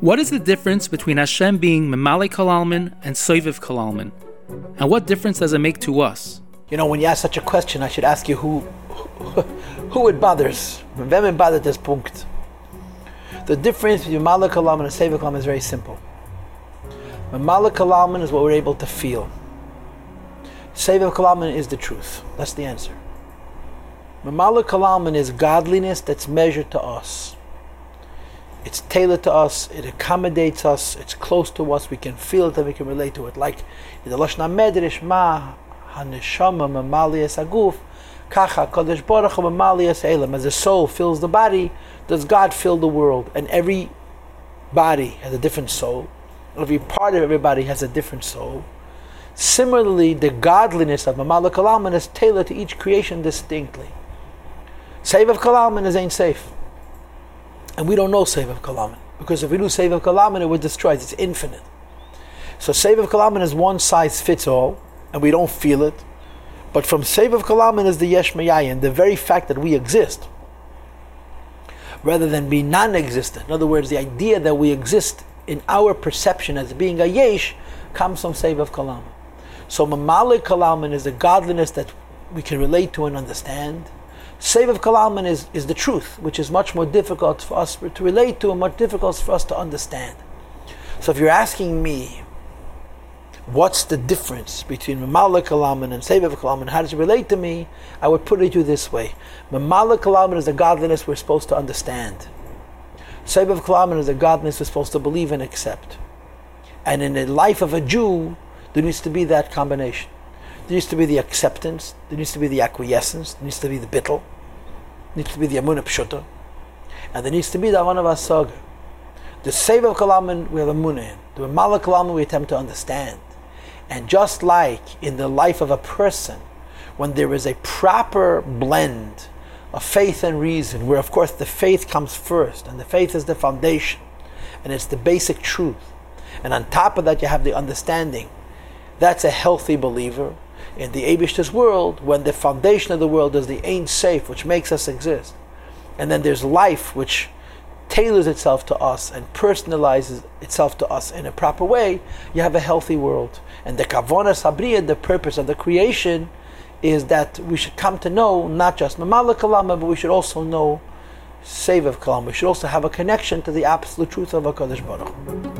What is the difference between Hashem being Memale Kalalman and Soiviv Kalalman? And what difference does it make to us? You know, when you ask such a question, I should ask you who who, who it bothers. Wem it bothers this punkt. The difference between Memale Kalalman and Soiviv Kalalman is very simple. Memale Kalalman is what we're able to feel. Soiviv Kalalman is the truth. That's the answer. Memale Kalalman is godliness that's measured to us. It's tailored to us, it accommodates us, it's close to us, we can feel it and we can relate to it. Like in the Lashna Medrish, Ma Haneshama Mamaliyas Aguf, Kacha Kodesh Baruch Mamaliyas Elam. As the soul fills the body, does God fill the world? And every body has a different soul. Every part of everybody has a different soul. Similarly, the godliness of Kalaman is tailored to each creation distinctly. Sovev Kalaman is Ein Sof. And we don't know of Kalaman. Because if we do of Kalaman, it would destroy it. It's infinite. So of Kalaman is one size fits all, and we don't feel it. But from of Kalaman is the Yesh Mayayin, the very fact that we exist. Rather than be non existent. In other words, the idea that we exist in our perception as being a Yesh comes from of Kalaman. So Mamalik Kalaman is the godliness that we can relate to and understand. Sovev Kalalman is, is the truth, which is much more difficult for us to relate to and much difficult for us to understand. So if you're asking me, what's the difference between Mamala Kalalman and Sovev Kalalman, how does it relate to me? I would put it to you this way. Mamala Kalalman is the godliness we're supposed to understand. Sovev Kalalman is the godliness we're supposed to believe and accept. And in the life of a Jew, there needs to be that combination. There needs to be the acceptance. There needs to be the acquiescence. There needs to be the bittel. There needs to be the amunah pshuta. And there needs to be the amunah vasaga. The save of kalaman we have amunah in. The mala kalaman we attempt to understand. And just like in the life of a person, when there is a proper blend of faith and reason, where of course the faith comes first, and the faith is the foundation, and it's the basic truth. And on top of that, you have the understanding. That's a healthy believer in the Abish's world, when the foundation of the world is the Ein Sof, which makes us exist, and then there's life, which tailors itself to us and personalizes itself to us in a proper way, you have a healthy world. And the Kavona Sabriya, the purpose of the creation, is that we should come to know not just Mamala Kalama, but we should also know Sovev Kalam. We should also have a connection to the absolute truth of HaKadosh Baruch